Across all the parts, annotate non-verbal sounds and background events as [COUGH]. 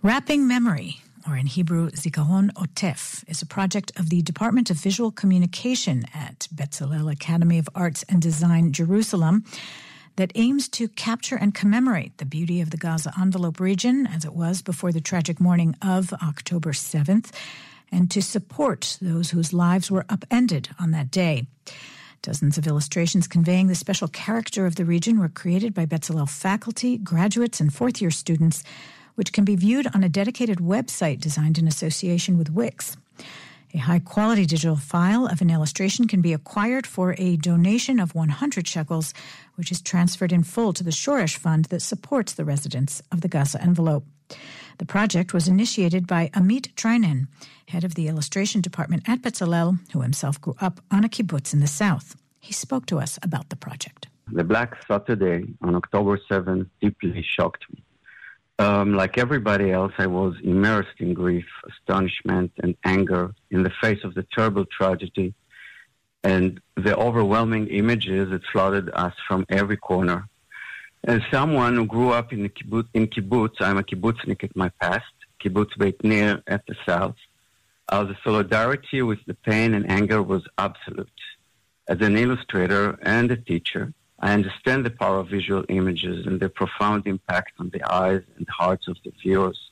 Wrapping Memory, or in Hebrew, Zikaron Otef, is a project of the Department of Visual Communication at Bezalel Academy of Arts and Design, Jerusalem, that aims to capture and commemorate the beauty of the Gaza envelope region as it was before the tragic morning of October 7th, and to support those whose lives were upended on that day. Dozens of illustrations conveying the special character of the region were created by Bezalel faculty, graduates, and fourth year students which can be viewed on a dedicated website designed in association with Wix. A high quality digital file of an illustration can be acquired for a donation of 100 shekels, which is transferred in full to the Shoresh Fund that supports the residents of the Gaza envelope. The project was initiated by Amit Trainin, head of the illustration department at Bezalel, who himself grew up on a kibbutz in the south. He spoke to us about the project. The Black Saturday on October 7th deeply shocked me. Um, like everybody else, I was immersed in grief, astonishment, and anger in the face of the terrible tragedy and the overwhelming images that flooded us from every corner. As someone who grew up in, kibbutz, in kibbutz, I'm a kibbutznik at my past, kibbutz Beit Nir at the south. Uh, the solidarity with the pain and anger was absolute. As an illustrator and a teacher, I understand the power of visual images and their profound impact on the eyes and hearts of the viewers.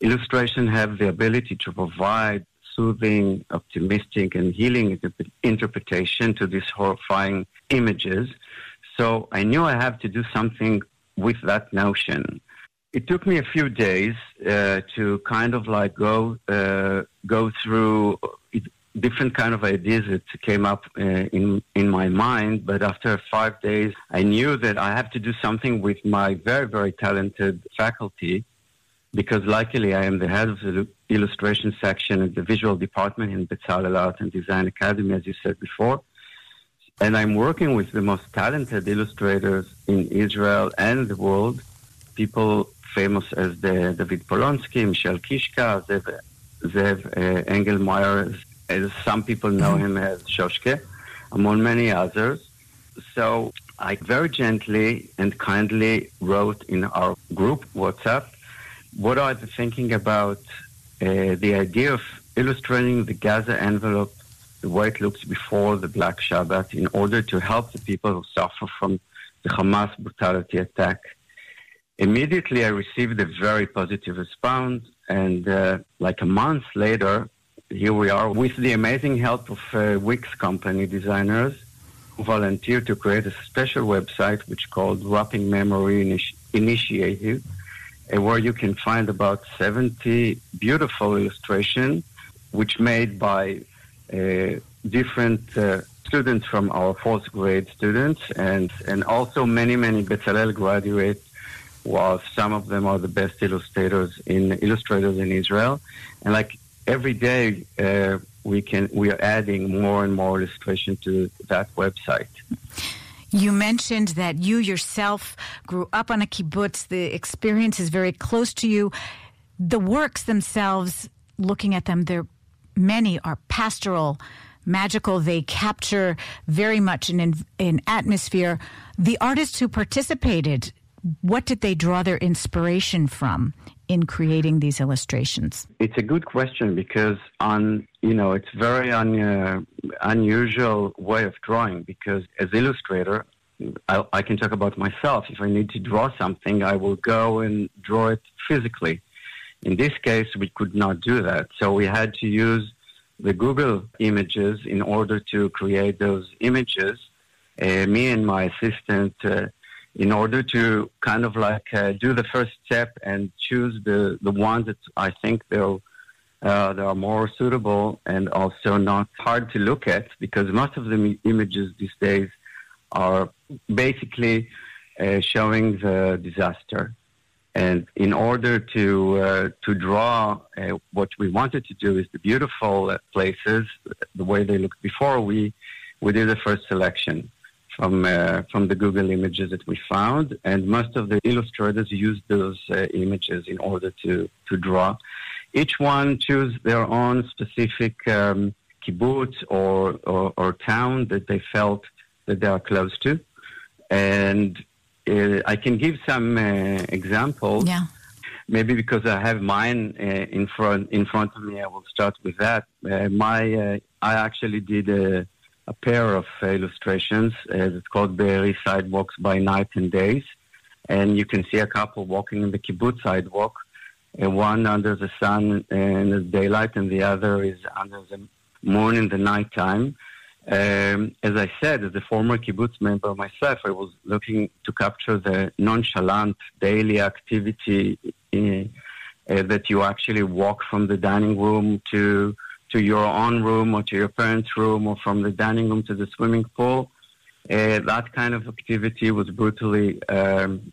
Illustration have the ability to provide soothing, optimistic, and healing interpretation to these horrifying images. So I knew I have to do something with that notion. It took me a few days uh, to kind of like go uh, go through different kind of ideas that came up uh, in in my mind. But after five days, I knew that I have to do something with my very very talented faculty, because luckily I am the head of the illustration section at the visual department in Bezalel Art and Design Academy, as you said before. And I'm working with the most talented illustrators in Israel and the world, people famous as the David Polonsky, Michel Kishka, Zev, Zev uh, Engelmayer, as some people know him as Shoshke, among many others. So I very gently and kindly wrote in our group WhatsApp what I was thinking about uh, the idea of illustrating the Gaza envelope the way it looks before the Black Shabbat in order to help the people who suffer from the Hamas brutality attack. Immediately, I received a very positive response, and uh, like a month later, here we are with the amazing help of uh, Wix company designers who volunteered to create a special website which called Wrapping Memory Initi- Initiative, uh, where you can find about 70 beautiful illustrations which made by uh, different uh, students from our fourth grade students and, and also many, many Bezalel graduates while some of them are the best illustrators in illustrators in Israel. And like every day uh, we can we are adding more and more illustration to that website. You mentioned that you yourself grew up on a kibbutz. The experience is very close to you. The works themselves, looking at them, they're many are pastoral, magical. They capture very much an, an atmosphere. The artists who participated, what did they draw their inspiration from in creating these illustrations? It's a good question because on you know it's very un, uh, unusual way of drawing because as illustrator I, I, can talk about myself. If I need to draw something, I will go and draw it physically. In this case, we could not do that, so we had to use the Google images in order to create those images. Uh, me and my assistant uh, in order to kind of like uh, do the first step and choose the, the ones that I think they'll uh, are more suitable and also not hard to look at because most of the images these days are basically uh, showing the disaster. And in order to uh, to draw uh, what we wanted to do is the beautiful uh, places, the way they looked before, we we did the first selection from uh, from the Google images that we found, and most of the illustrators used those uh, images in order to to draw. Each one chose their own specific um, kibbutz or, or, or town that they felt that they are close to, and uh, I can give some uh, examples. Yeah. maybe because I have mine uh, in front in front of me, I will start with that. Uh, my uh, I actually did a, a pair of illustrations. It's called Be'eri Sidewalks by Night and Days, and you can see a couple walking in the kibbutz sidewalk. Uh, one under the sun in the daylight, and the other is under the moon in the nighttime. Um, as I said, as a former kibbutz member myself, I was looking to capture the nonchalant daily activity uh, uh, that you actually walk from the dining room to to your own room or to your parents' room or from the dining room to the swimming pool. Uh, that kind of activity was brutally um,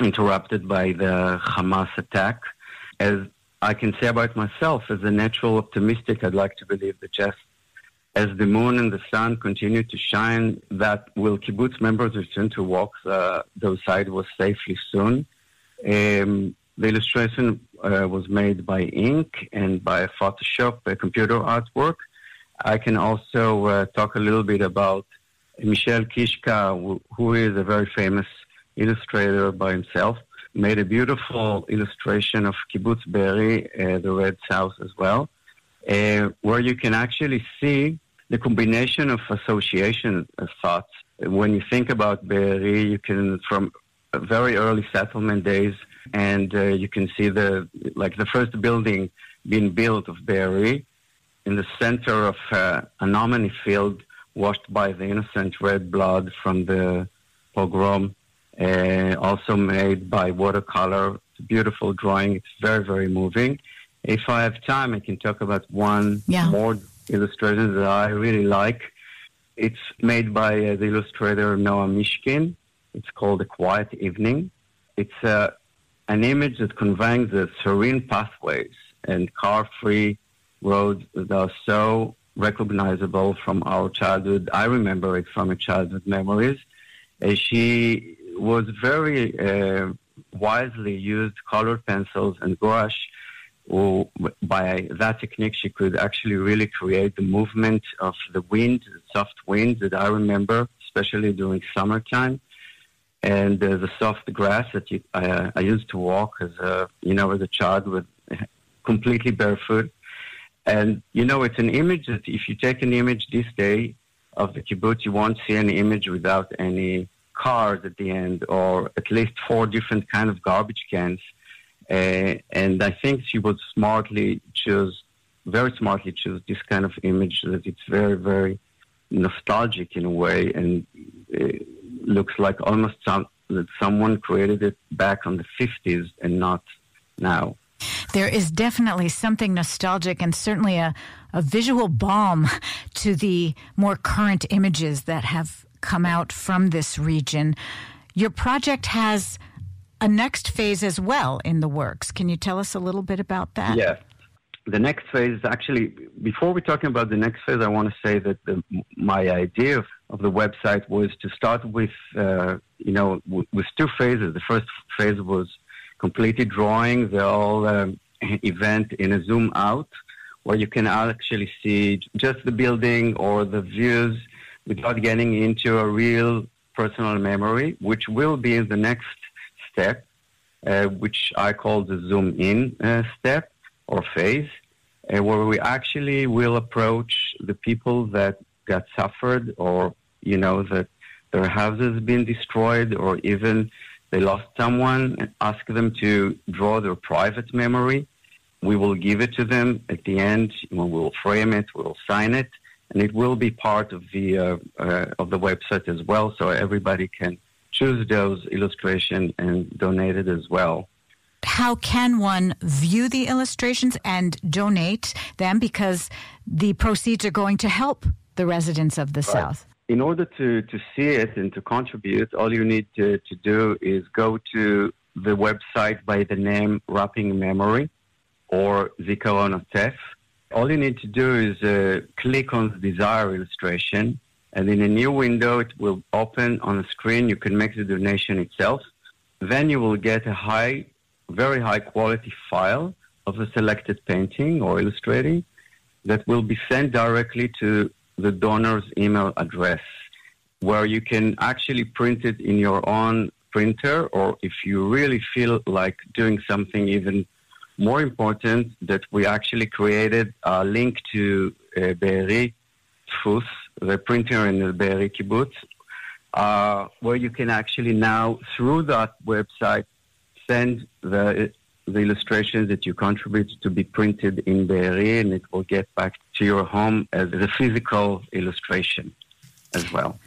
interrupted by the Hamas attack. As I can say about myself, as a natural optimistic, I'd like to believe that just as the moon and the sun continue to shine, that will kibbutz members return to walk uh, those sidewalks safely soon. Um, the illustration uh, was made by ink and by Photoshop, a computer artwork. I can also uh, talk a little bit about Michel Kishka, who is a very famous illustrator by himself, made a beautiful illustration of Kibbutz Be'eri, uh, the Red South as well, uh, where you can actually see the combination of association of thoughts. When you think about Be'eri, you can, from very early settlement days, and uh, you can see the like the first building being built of Be'eri in the center of uh, a anemone field washed by the innocent red blood from the pogrom, uh, also made by watercolor. It's a beautiful drawing. It's very, very moving. If I have time, I can talk about one yeah. more illustration that I really like. It's made by uh, the illustrator Noa Mishkin. It's called A Quiet Evening. It's uh, an image that conveys the serene pathways and car-free roads that are so recognizable from our childhood. I remember it from my childhood memories. She was very uh, wisely used colored pencils and gouache. Or by that technique, she could actually really create the movement of the wind, the soft wind that I remember, especially during summertime and uh, the soft grass that you, I, I, used to walk as a you know as a child with completely barefoot. And you know, it's an image that if you take an image this day of the kibbutz, you won't see any image without any cars at the end, or at least four different kind of garbage cans. Uh, and I think she would smartly choose, very smartly choose this kind of image that it's very, very nostalgic in a way, and uh, looks like almost some, that someone created it back on the 50s and not now. There is definitely something nostalgic and certainly a, a visual balm [LAUGHS] to the more current images that have come out from this region. Your project has a next phase as well in the works. Can you tell us a little bit about that? Yeah the next phase, actually, before we're talking about the next phase, I want to say that the, my idea of, the website was to start with, uh, you know, w- with two phases. The first phase was completely drawing the whole um, event in a zoom out, where you can actually see just the building or the views without getting into a real personal memory, which will be the next step, uh, which I call the zoom in uh, step or phase uh, where we actually will approach the people that got suffered or, you know, that their houses have been destroyed or even they lost someone and ask them to draw their private memory. We will give it to them at the end. We will frame it. We will sign it, and it will be part of the uh, uh, of the website as well, so everybody can choose those illustrations and donate it as well how can one view the illustrations and donate them because the proceeds are going to help the residents of the right. South? In order to, to see it and to contribute, all you need to, to do is go to the website by the name Wrapping Memory or Zikaron Otef. All you need to do is uh, click on the desired illustration, and in a new window, it will open on the screen. You can make the donation itself. Then you will get a high very high quality file of a selected painting or illustrating that will be sent directly to the donor's email address, where you can actually print it in your own printer, or if you really feel like doing something even more important, that we actually created a link to uh, Be'eri Tfus, the printer in the Be'eri Kibbutz, uh, where you can actually now, through that website, send the the illustrations that you contribute to be printed in Be'eri, and it will get back to your home as a physical illustration as well.